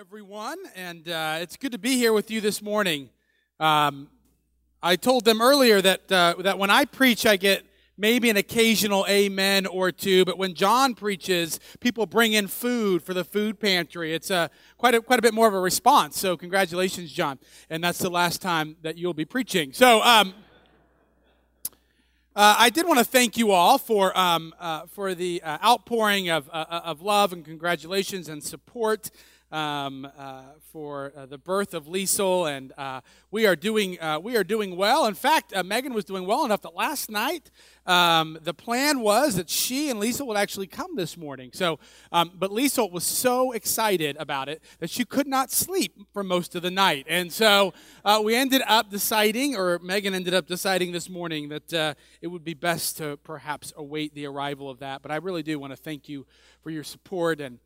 everyone, and uh, it's good to be here with you this morning. Um, I told them earlier that uh, that when I preach, I get maybe an occasional amen or two, but when John preaches, people bring in food for the food pantry. It's uh, quite a, quite a bit more of a response. So congratulations, John, and that's the last time that you'll be preaching. So. Um, uh, I did want to thank you all for, um, uh, for the uh, outpouring of, uh, of love and congratulations and support um, uh, for uh, the birth of Liesel, and uh, we are doing uh, we are doing well. In fact, uh, Megan was doing well enough that last night um, the plan was that she and Liesel would actually come this morning. So, um, but Liesel was so excited about it that she could not sleep for most of the night, and so uh, we ended up deciding, or Megan ended up deciding this morning that it would be best to perhaps await the arrival of that. But I really do want to thank you for your support and.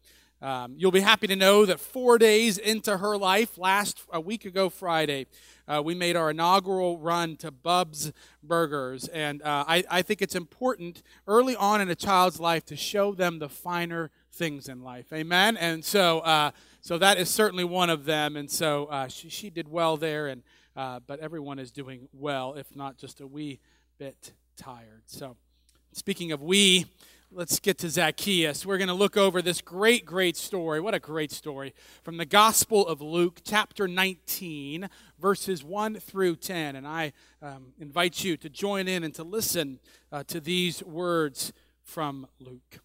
Um, you'll be happy to know that four days into her life, last a week ago Friday, uh, we made our inaugural run to Bub's Burgers. And uh, I, I think it's important early on in a child's life to show them the finer things in life. Amen? And so, uh, so that is certainly one of them. And so uh, she, she did well there, and, uh, but everyone is doing well, if not just a wee bit tired. So, speaking of we, let's get to Zacchaeus. We're going to look over this great, great story. What a great story. From the Gospel of Luke, chapter 19, verses 1 through 10. And I um, invite you to join in and to listen uh, to these words from Luke.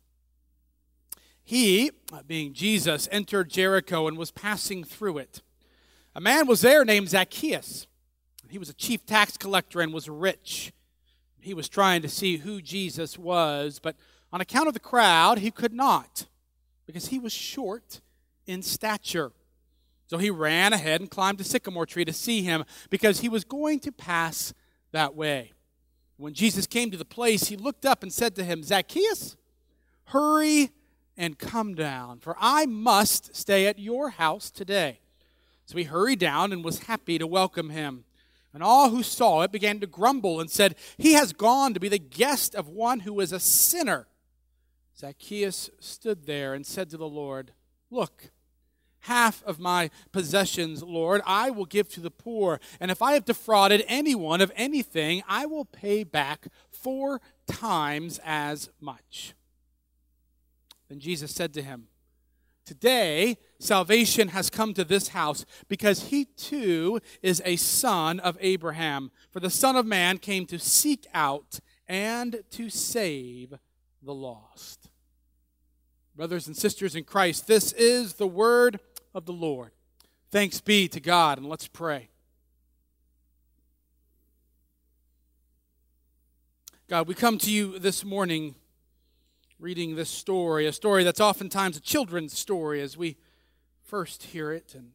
He, uh, being Jesus, entered Jericho and was passing through it. A man was there named Zacchaeus. He was a chief tax collector and was rich. He was trying to see who Jesus was, but on account of the crowd, he could not, because he was short in stature. So he ran ahead and climbed a sycamore tree to see him, because he was going to pass that way. When Jesus came to the place, he looked up and said to him, Zacchaeus, hurry and come down, for I must stay at your house today. So he hurried down and was happy to welcome him. And all who saw it began to grumble and said, He has gone to be the guest of one who is a sinner. Zacchaeus stood there and said to the Lord, Look, half of my possessions, Lord, I will give to the poor. And if I have defrauded anyone of anything, I will pay back four times as much. Then Jesus said to him, Today, salvation has come to this house because he too is a son of Abraham. For the Son of Man came to seek out and to save the lost. Brothers and sisters in Christ, this is the word of the Lord. Thanks be to God, and let's pray. God, we come to you this morning reading this story, a story that's oftentimes a children's story as we first hear it. And,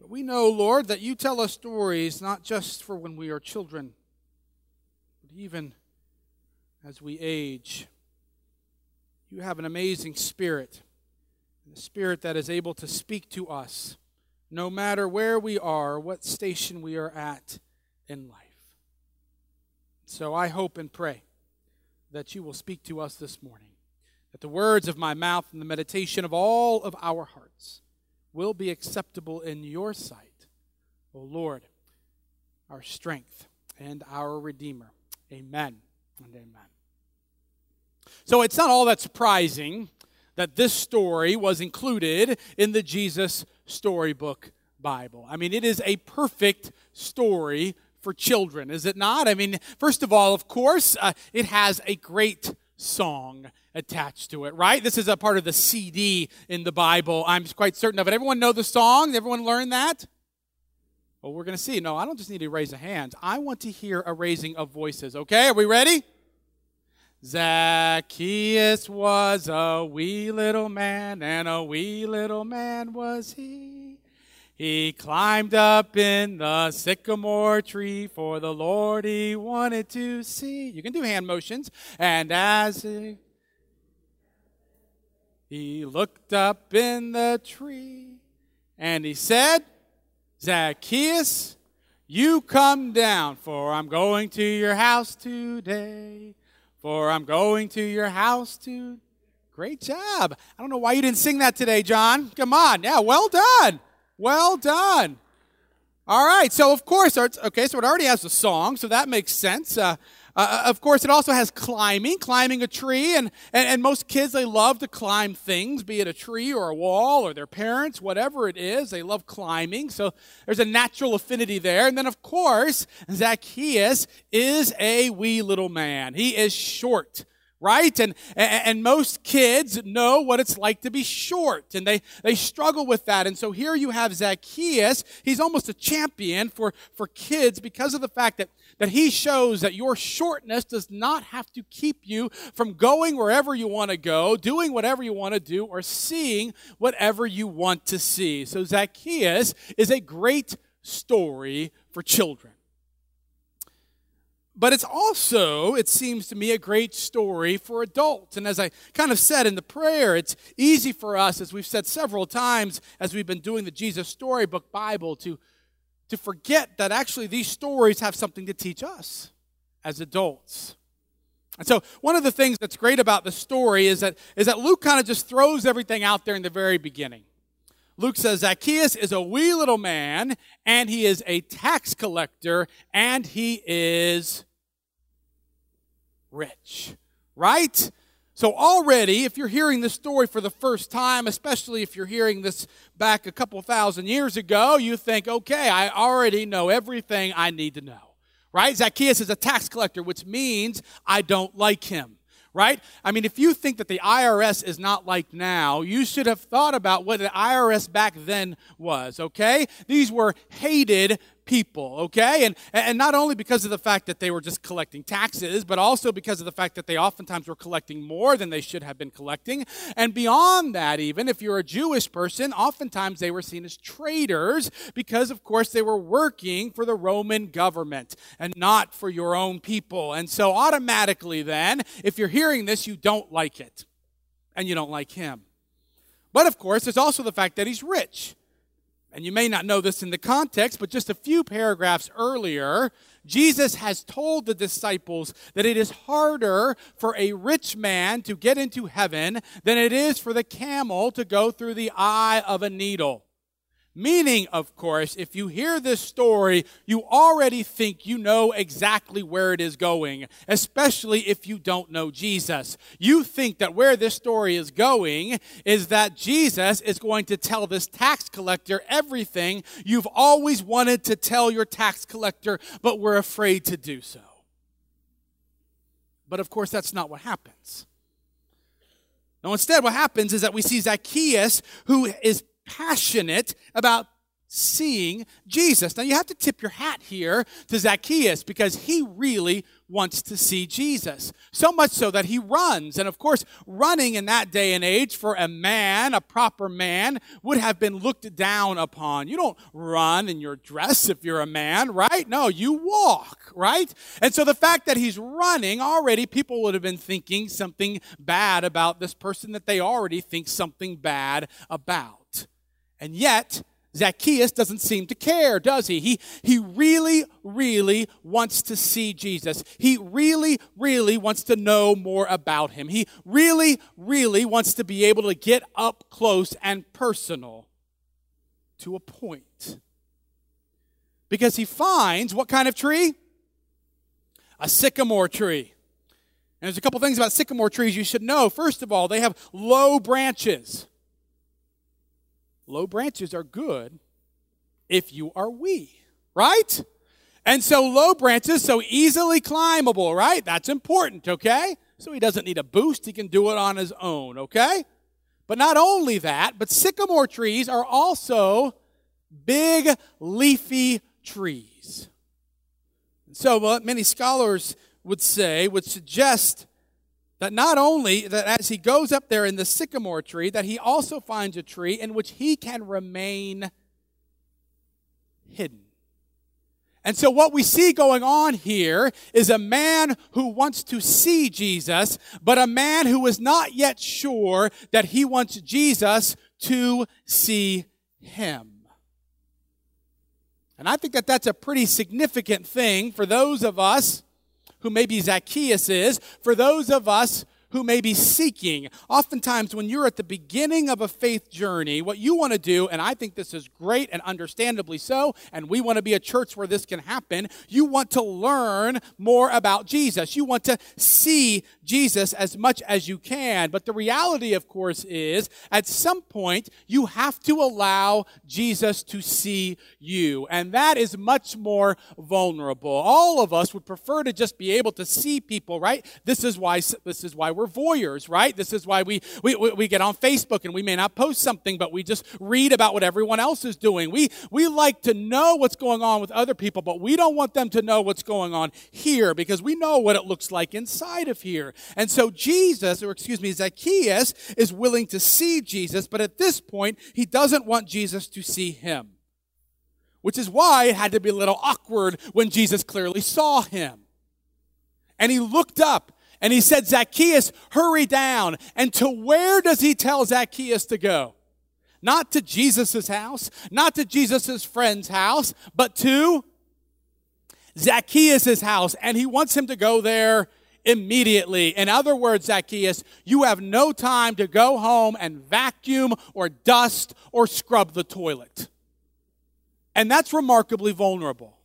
but we know, Lord, that you tell us stories not just for when we are children, but even as we age. You have an amazing spirit, a spirit that is able to speak to us no matter where we are, what station we are at in life. So I hope and pray that you will speak to us this morning, that the words of my mouth and the meditation of all of our hearts will be acceptable in your sight, O Lord, our strength and our Redeemer. Amen and amen. So it's not all that surprising that this story was included in the Jesus Storybook Bible. I mean, it is a perfect story for children, is it not? I mean, first of all, of course, uh, it has a great song attached to it, right? This is a part of the CD in the Bible. I'm quite certain of it. Everyone know the song? Everyone learn that? Well, we're going to see. No, I don't just need to raise a hand. I want to hear a raising of voices. Okay, are we ready? Zacchaeus was a wee little man, and a wee little man was he. He climbed up in the sycamore tree, for the Lord he wanted to see. You can do hand motions. And as he, he looked up in the tree, and he said, Zacchaeus, you come down, for I'm going to your house today. For I'm going to your house to Great job. I don't know why you didn't sing that today, John. Come on. Yeah, well done. Well done. All right. So, of course, okay, so it already has a song, so that makes sense. Uh, uh, of course, it also has climbing, climbing a tree. And, and, and, most kids, they love to climb things, be it a tree or a wall or their parents, whatever it is. They love climbing. So there's a natural affinity there. And then, of course, Zacchaeus is a wee little man. He is short right? And, and most kids know what it's like to be short and they, they struggle with that. And so here you have Zacchaeus. He's almost a champion for, for kids because of the fact that, that he shows that your shortness does not have to keep you from going wherever you want to go, doing whatever you want to do, or seeing whatever you want to see. So Zacchaeus is a great story for children. But it's also, it seems to me, a great story for adults. And as I kind of said in the prayer, it's easy for us, as we've said several times as we've been doing the Jesus Storybook Bible, to, to forget that actually these stories have something to teach us as adults. And so, one of the things that's great about the story is that, is that Luke kind of just throws everything out there in the very beginning. Luke says Zacchaeus is a wee little man, and he is a tax collector, and he is rich, right? So, already, if you're hearing this story for the first time, especially if you're hearing this back a couple thousand years ago, you think, okay, I already know everything I need to know, right? Zacchaeus is a tax collector, which means I don't like him right? I mean, if you think that the IRS is not like now, you should have thought about what the IRS back then was, okay? These were hated people, okay? And, and not only because of the fact that they were just collecting taxes, but also because of the fact that they oftentimes were collecting more than they should have been collecting. And beyond that, even if you're a Jewish person, oftentimes they were seen as traitors because, of course, they were working for the Roman government and not for your own people. And so, automatically, then, if you're hearing this, you don't like it and you don't like him. But of course, there's also the fact that he's rich. And you may not know this in the context, but just a few paragraphs earlier, Jesus has told the disciples that it is harder for a rich man to get into heaven than it is for the camel to go through the eye of a needle. Meaning, of course, if you hear this story, you already think you know exactly where it is going, especially if you don't know Jesus. You think that where this story is going is that Jesus is going to tell this tax collector everything you've always wanted to tell your tax collector, but were afraid to do so. But of course, that's not what happens. Now, instead, what happens is that we see Zacchaeus, who is passionate about seeing Jesus. Now, you have to tip your hat here to Zacchaeus because he really wants to see Jesus. So much so that he runs. And of course, running in that day and age for a man, a proper man, would have been looked down upon. You don't run in your dress if you're a man, right? No, you walk, right? And so the fact that he's running, already people would have been thinking something bad about this person that they already think something bad about. And yet, Zacchaeus doesn't seem to care, does he? He, he really, really wants to see Jesus. He really, really wants to know more about him. He really, really wants to be able to get up close and personal to a point. Because he finds what kind of tree? A sycamore tree. And there's a couple things about sycamore trees you should know. First of all, they have low branches. Low branches are good if you are wee, right? And so low branches, so easily climbable, right? That's important, okay? So he doesn't need a boost, he can do it on his own, okay? But not only that, but sycamore trees are also big leafy trees. So what many scholars would say would suggest that not only that as he goes up there in the sycamore tree that he also finds a tree in which he can remain hidden. And so what we see going on here is a man who wants to see jesus but a man who is not yet sure that he wants jesus to see him. And i think that that's a pretty significant thing for those of us who maybe Zacchaeus is, for those of us who may be seeking. Oftentimes, when you're at the beginning of a faith journey, what you want to do, and I think this is great and understandably so, and we want to be a church where this can happen, you want to learn more about Jesus. You want to see Jesus as much as you can. But the reality, of course, is at some point, you have to allow Jesus to see you. And that is much more vulnerable. All of us would prefer to just be able to see people, right? This is why, this is why we're voyeurs, right? This is why we, we, we get on Facebook and we may not post something, but we just read about what everyone else is doing. We, we like to know what's going on with other people, but we don't want them to know what's going on here because we know what it looks like inside of here. And so Jesus, or excuse me, Zacchaeus is willing to see Jesus, but at this point, he doesn't want Jesus to see him. Which is why it had to be a little awkward when Jesus clearly saw him. And he looked up and he said, Zacchaeus, hurry down. And to where does he tell Zacchaeus to go? Not to Jesus' house, not to Jesus' friend's house, but to Zacchaeus' house. And he wants him to go there immediately. In other words, Zacchaeus, you have no time to go home and vacuum or dust or scrub the toilet. And that's remarkably vulnerable.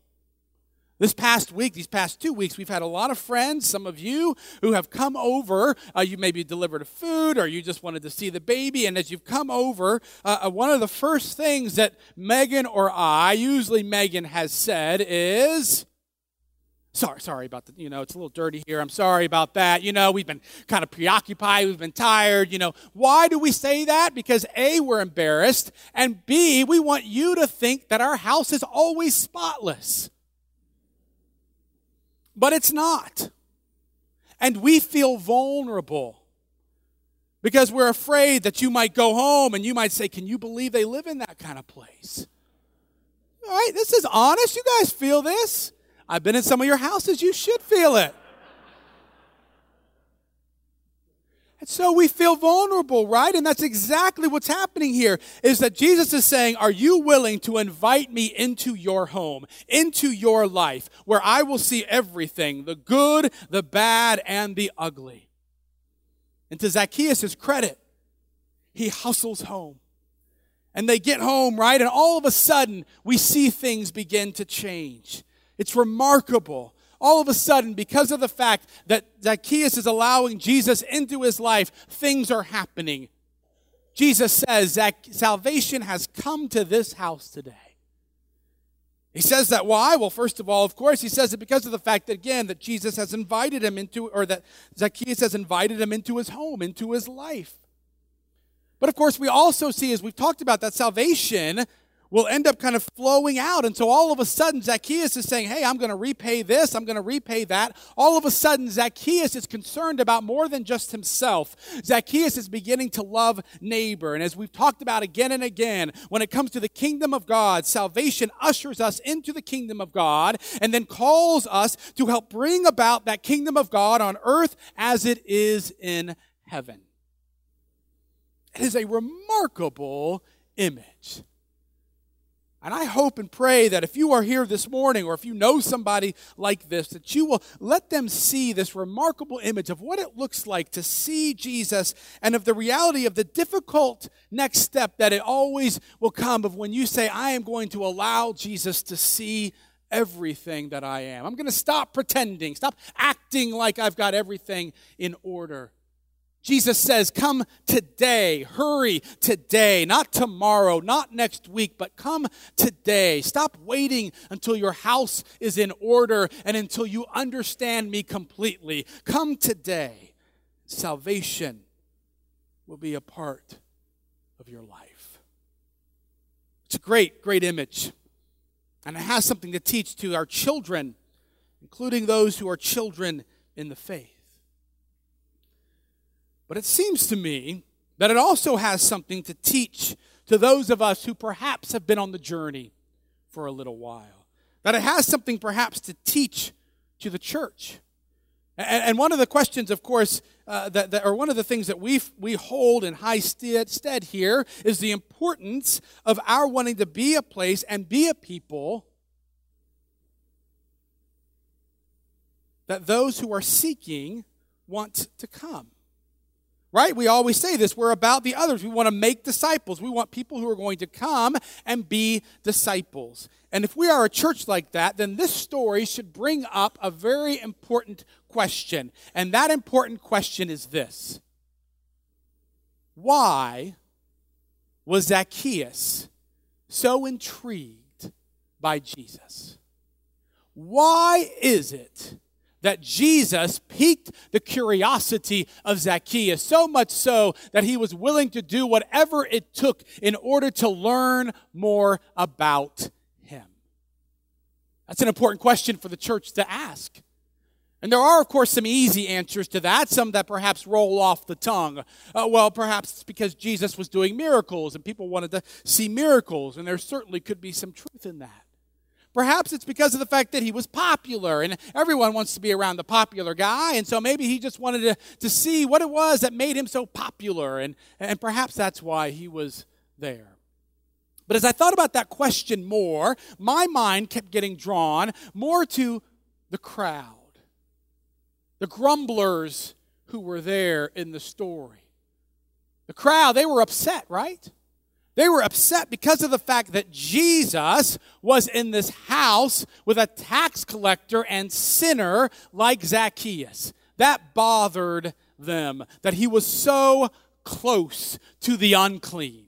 This past week, these past two weeks, we've had a lot of friends, some of you, who have come over. Uh, you maybe delivered a food or you just wanted to see the baby. And as you've come over, uh, uh, one of the first things that Megan or I, usually Megan, has said is, Sorry, sorry about the, you know, it's a little dirty here. I'm sorry about that. You know, we've been kind of preoccupied. We've been tired. You know, why do we say that? Because A, we're embarrassed. And B, we want you to think that our house is always spotless but it's not. And we feel vulnerable because we're afraid that you might go home and you might say, Can you believe they live in that kind of place? All right, this is honest. You guys feel this? I've been in some of your houses. You should feel it. And so we feel vulnerable, right? And that's exactly what's happening here is that Jesus is saying, Are you willing to invite me into your home, into your life, where I will see everything the good, the bad, and the ugly? And to Zacchaeus' credit, he hustles home. And they get home, right? And all of a sudden, we see things begin to change. It's remarkable all of a sudden, because of the fact that Zacchaeus is allowing Jesus into his life, things are happening. Jesus says that salvation has come to this house today. He says that why? Well, first of all, of course, he says it because of the fact that, again, that Jesus has invited him into, or that Zacchaeus has invited him into his home, into his life. But of course, we also see, as we've talked about, that salvation will end up kind of flowing out. And so all of a sudden, Zacchaeus is saying, Hey, I'm going to repay this, I'm going to repay that. All of a sudden, Zacchaeus is concerned about more than just himself. Zacchaeus is beginning to love neighbor. And as we've talked about again and again, when it comes to the kingdom of God, salvation ushers us into the kingdom of God and then calls us to help bring about that kingdom of God on earth as it is in heaven. It is a remarkable image. And I hope and pray that if you are here this morning or if you know somebody like this, that you will let them see this remarkable image of what it looks like to see Jesus and of the reality of the difficult next step that it always will come of when you say, I am going to allow Jesus to see everything that I am. I'm going to stop pretending, stop acting like I've got everything in order. Jesus says, Come today, hurry today, not tomorrow, not next week, but come today. Stop waiting until your house is in order and until you understand me completely. Come today. Salvation will be a part of your life. It's a great, great image. And it has something to teach to our children, including those who are children in the faith. But it seems to me that it also has something to teach to those of us who perhaps have been on the journey for a little while. That it has something perhaps to teach to the church. And, one of the questions, of course, uh, that, that, or one of the things that we we hold in high stead here is the importance of our wanting to be a place and be a people that those who are seeking want to come. Right? We always say this. We're about the others. We want to make disciples. We want people who are going to come and be disciples. And if we are a church like that, then this story should bring up a very important question. And that important question is this Why was Zacchaeus so intrigued by Jesus? Why is it that Jesus piqued the curiosity of Zacchaeus, so much so that he was willing to do whatever it took in order to learn more about him? That's an important question for the church to ask. And there are, of course, some easy answers to that, some that perhaps roll off the tongue. Uh, well, perhaps it's because Jesus was doing miracles and people wanted to see miracles, and there certainly could be some truth in that. Perhaps it's because of the fact that he was popular and everyone wants to be around the popular guy. And so maybe he just wanted to, to see what it was that made him so popular. And, and perhaps that's why he was there. But as I thought about that question more, my mind kept getting drawn more to the crowd, the grumblers who were there in the story. The crowd, they were upset, right? They were upset because of the fact that Jesus was in this house with a tax collector and sinner like Zacchaeus. That bothered them, that he was so close to the unclean.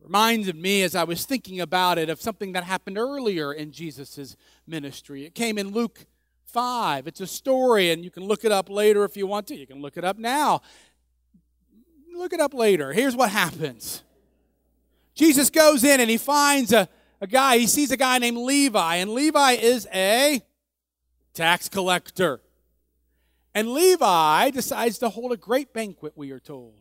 Reminded me as I was thinking about it of something that happened earlier in Jesus' ministry. It came in Luke 5. It's a story, and you can look it up later if you want to. You can look it up now. Look it up later. Here's what happens Jesus goes in and he finds a, a guy. He sees a guy named Levi, and Levi is a tax collector. And Levi decides to hold a great banquet, we are told.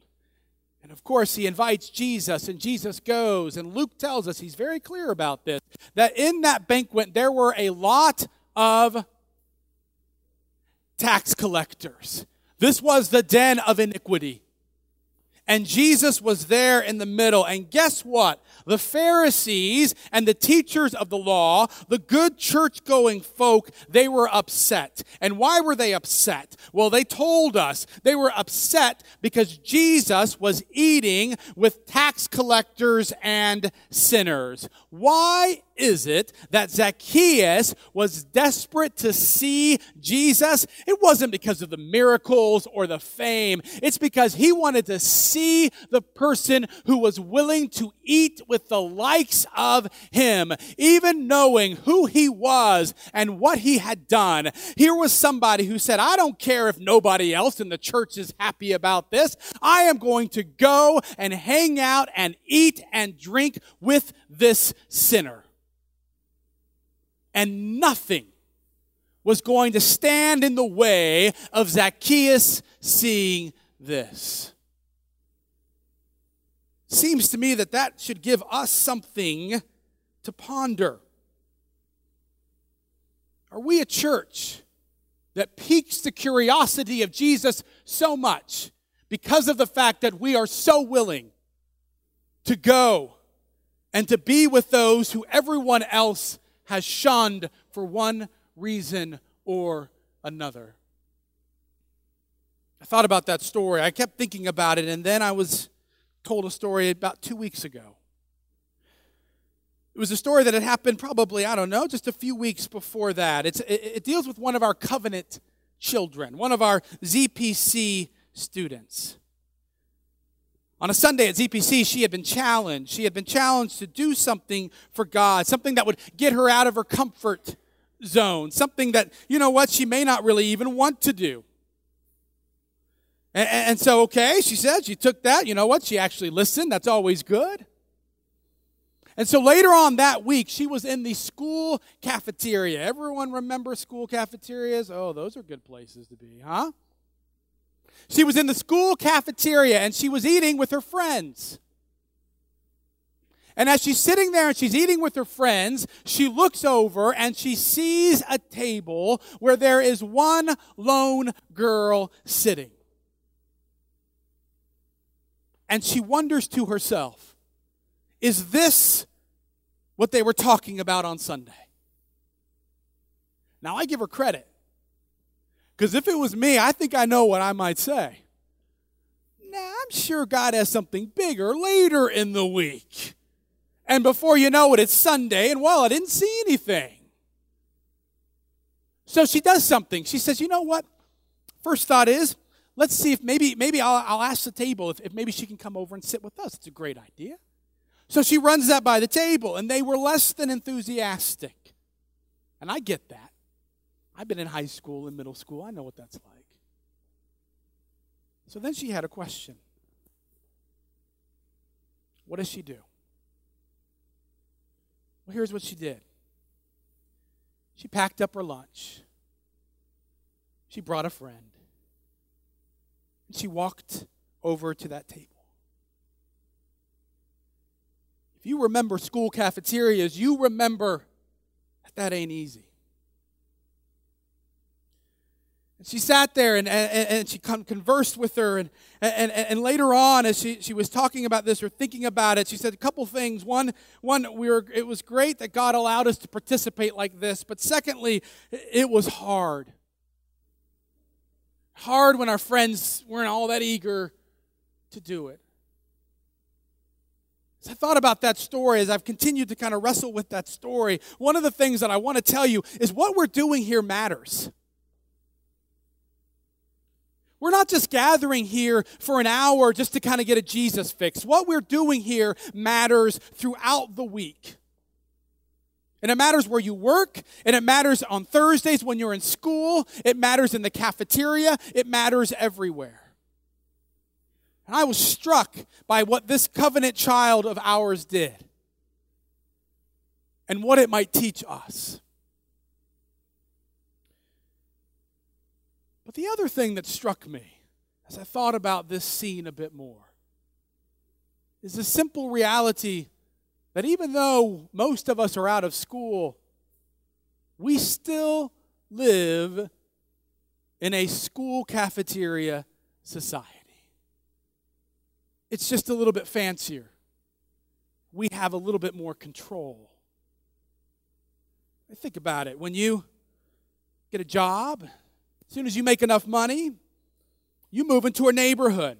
And of course, he invites Jesus, and Jesus goes. And Luke tells us, he's very clear about this, that in that banquet there were a lot of tax collectors. This was the den of iniquity. And Jesus was there in the middle. And guess what? The Pharisees and the teachers of the law, the good church going folk, they were upset. And why were they upset? Well, they told us they were upset because Jesus was eating with tax collectors and sinners. Why is it that Zacchaeus was desperate to see Jesus? It wasn't because of the miracles or the fame. It's because he wanted to see the person who was willing to eat with the likes of him, even knowing who he was and what he had done. Here was somebody who said, I don't care if nobody else in the church is happy about this. I am going to go and hang out and eat and drink with this sinner and nothing was going to stand in the way of Zacchaeus seeing this. Seems to me that that should give us something to ponder. Are we a church that piques the curiosity of Jesus so much because of the fact that we are so willing to go and to be with those who everyone else has shunned for one reason or another. I thought about that story. I kept thinking about it, and then I was told a story about two weeks ago. It was a story that had happened probably, I don't know, just a few weeks before that. It's, it, it deals with one of our covenant children, one of our ZPC students. On a Sunday at ZPC, she had been challenged. She had been challenged to do something for God, something that would get her out of her comfort zone, something that, you know what, she may not really even want to do. And, and so, okay, she said, she took that. You know what? She actually listened. That's always good. And so later on that week, she was in the school cafeteria. Everyone remember school cafeterias? Oh, those are good places to be, huh? She was in the school cafeteria and she was eating with her friends. And as she's sitting there and she's eating with her friends, she looks over and she sees a table where there is one lone girl sitting. And she wonders to herself, is this what they were talking about on Sunday? Now, I give her credit because if it was me, I think I know what I might say. Nah, I'm sure God has something bigger later in the week. And before you know it, it's Sunday, and well, I didn't see anything. So she does something. She says, You know what? First thought is, let's see if maybe maybe I'll, I'll ask the table if, if maybe she can come over and sit with us. It's a great idea. So she runs that by the table, and they were less than enthusiastic. And I get that. I've been in high school and middle school. I know what that's like. So then she had a question What does she do? Well, here's what she did she packed up her lunch, she brought a friend, and she walked over to that table. If you remember school cafeterias, you remember that that ain't easy. And she sat there and, and, and she conversed with her. And, and, and later on, as she, she was talking about this or thinking about it, she said a couple things. One, one we were, it was great that God allowed us to participate like this. But secondly, it was hard. Hard when our friends weren't all that eager to do it. As I thought about that story, as I've continued to kind of wrestle with that story, one of the things that I want to tell you is what we're doing here matters. We're not just gathering here for an hour just to kind of get a Jesus fix. What we're doing here matters throughout the week. And it matters where you work, and it matters on Thursdays when you're in school, it matters in the cafeteria, it matters everywhere. And I was struck by what this covenant child of ours did and what it might teach us. But the other thing that struck me as I thought about this scene a bit more is the simple reality that even though most of us are out of school, we still live in a school cafeteria society. It's just a little bit fancier. We have a little bit more control. Think about it. When you get a job, as soon as you make enough money, you move into a neighborhood.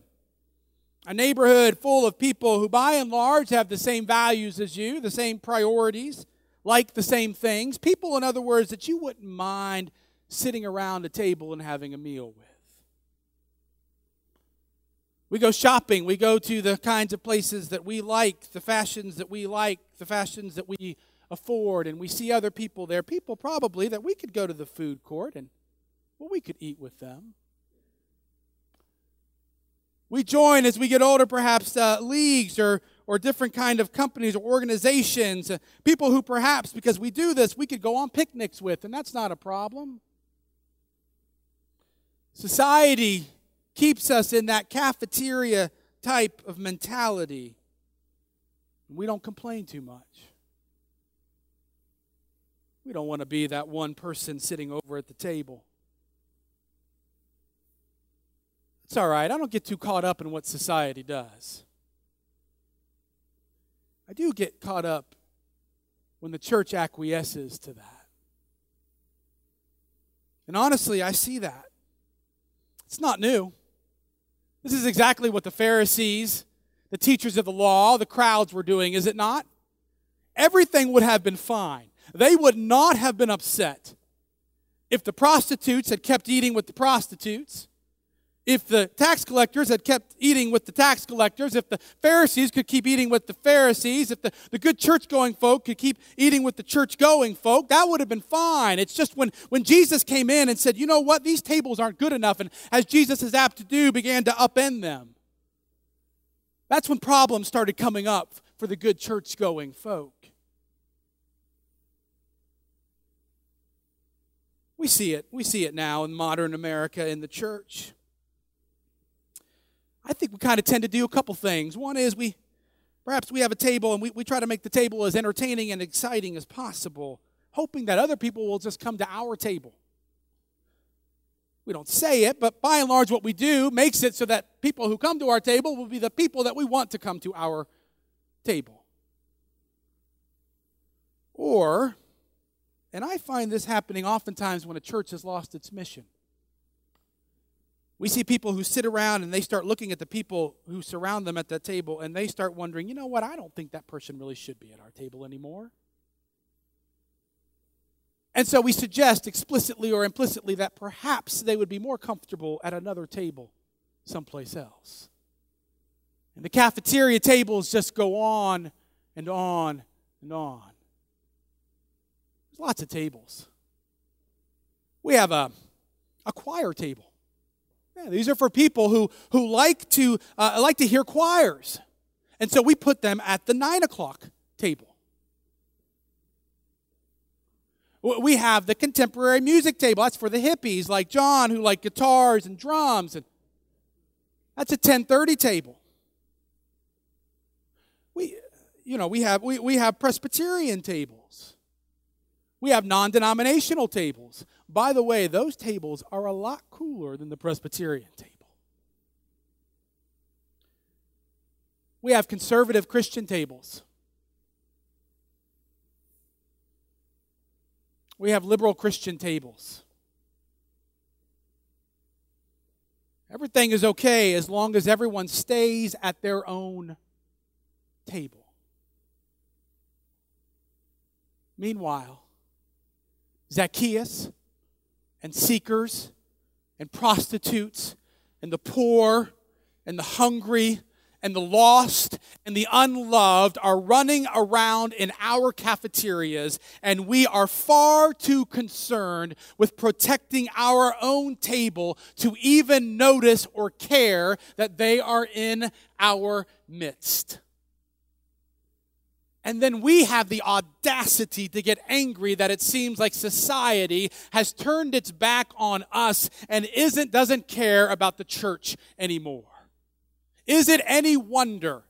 A neighborhood full of people who, by and large, have the same values as you, the same priorities, like the same things. People, in other words, that you wouldn't mind sitting around a table and having a meal with. We go shopping. We go to the kinds of places that we like, the fashions that we like, the fashions that we afford, and we see other people there. People probably that we could go to the food court and, we could eat with them. We join as we get older, perhaps uh, leagues or or different kind of companies or organizations, uh, people who perhaps because we do this we could go on picnics with, and that's not a problem. Society keeps us in that cafeteria type of mentality. We don't complain too much. We don't want to be that one person sitting over at the table. It's all right. I don't get too caught up in what society does. I do get caught up when the church acquiesces to that. And honestly, I see that. It's not new. This is exactly what the Pharisees, the teachers of the law, the crowds were doing, is it not? Everything would have been fine. They would not have been upset if the prostitutes had kept eating with the prostitutes if the tax collectors had kept eating with the tax collectors, if the Pharisees could keep eating with the Pharisees, if the, the good church going folk could keep eating with the church going folk, that would have been fine. It's just when, when Jesus came in and said, you know what, these tables aren't good enough, and as Jesus is apt to do, began to upend them. That's when problems started coming up for the good church going folk. We see it. We see it now in modern America in the church. I think we kind of tend to do a couple things. One is we perhaps we have a table and we, we try to make the table as entertaining and exciting as possible, hoping that other people will just come to our table. We don't say it, but by and large, what we do makes it so that people who come to our table will be the people that we want to come to our table. Or, and I find this happening oftentimes when a church has lost its mission. We see people who sit around and they start looking at the people who surround them at the table and they start wondering, you know what, I don't think that person really should be at our table anymore. And so we suggest explicitly or implicitly that perhaps they would be more comfortable at another table someplace else. And the cafeteria tables just go on and on and on. There's lots of tables. We have a, a choir table. Yeah, these are for people who, who like, to, uh, like to hear choirs. And so we put them at the nine o'clock table. We have the contemporary music table. That's for the hippies like John who like guitars and drums. And that's a 1030 table. We, you know, we have, we, we have Presbyterian tables. We have non denominational tables. By the way, those tables are a lot cooler than the Presbyterian table. We have conservative Christian tables. We have liberal Christian tables. Everything is okay as long as everyone stays at their own table. Meanwhile, Zacchaeus and seekers and prostitutes and the poor and the hungry and the lost and the unloved are running around in our cafeterias, and we are far too concerned with protecting our own table to even notice or care that they are in our midst. And then we have the audacity to get angry that it seems like society has turned its back on us and isn't doesn't care about the church anymore. Is it any wonder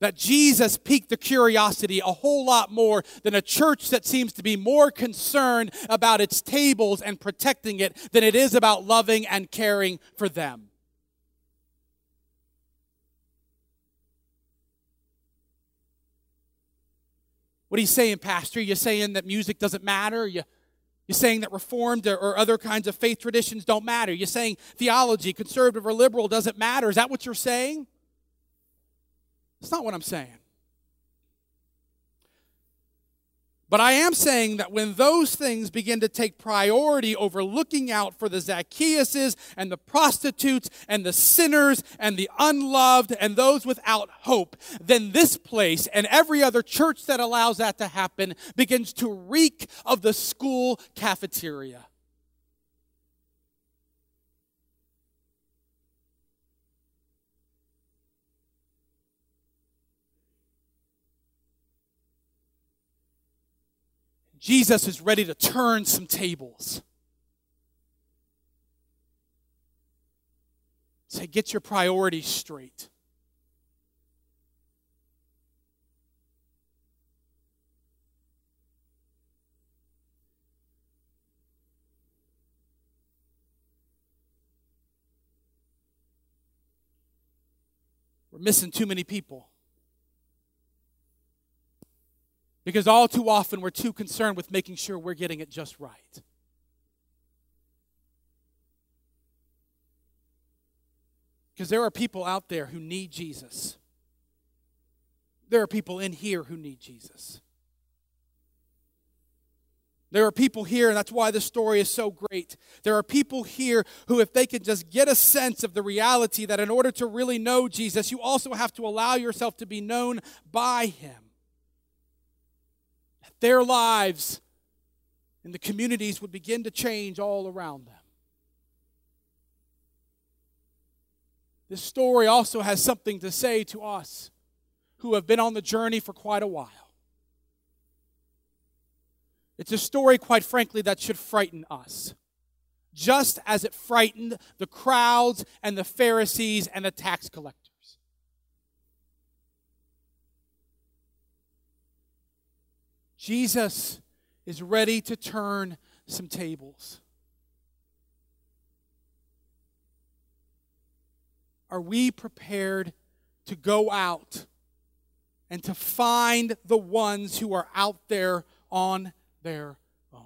that Jesus piqued the curiosity a whole lot more than a church that seems to be more concerned about its tables and protecting it than it is about loving and caring for them? What are you saying, Pastor? You're saying that music doesn't matter? You, you're saying that Reformed or, or other kinds of faith traditions don't matter? You're saying theology, conservative or liberal, doesn't matter? Is that what you're saying? That's not what I'm saying. But I am saying that when those things begin to take priority over looking out for the Zacchaeuses and the prostitutes and the sinners and the unloved and those without hope, then this place and every other church that allows that to happen begins to reek of the school cafeteria. Jesus is ready to turn some tables. Say, get your priorities straight. We're missing too many people. Because all too often we're too concerned with making sure we're getting it just right. Because there are people out there who need Jesus. There are people in here who need Jesus. There are people here, and that's why this story is so great. There are people here who, if they could just get a sense of the reality that in order to really know Jesus, you also have to allow yourself to be known by Him their lives and the communities would begin to change all around them. This story also has something to say to us who have been on the journey for quite a while. It's a story, quite frankly, that should frighten us, just as it frightened the crowds and the Pharisees and the tax collectors. Jesus is ready to turn some tables. Are we prepared to go out and to find the ones who are out there on their own?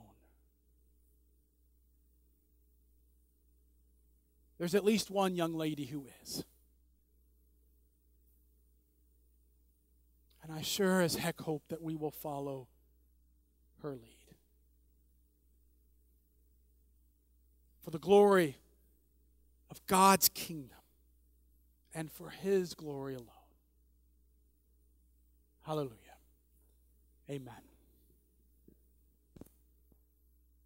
there's at least one young lady who is. And I sure as heck hope that we will follow her lead. For the glory of God's kingdom and for His glory alone. Hallelujah. Amen.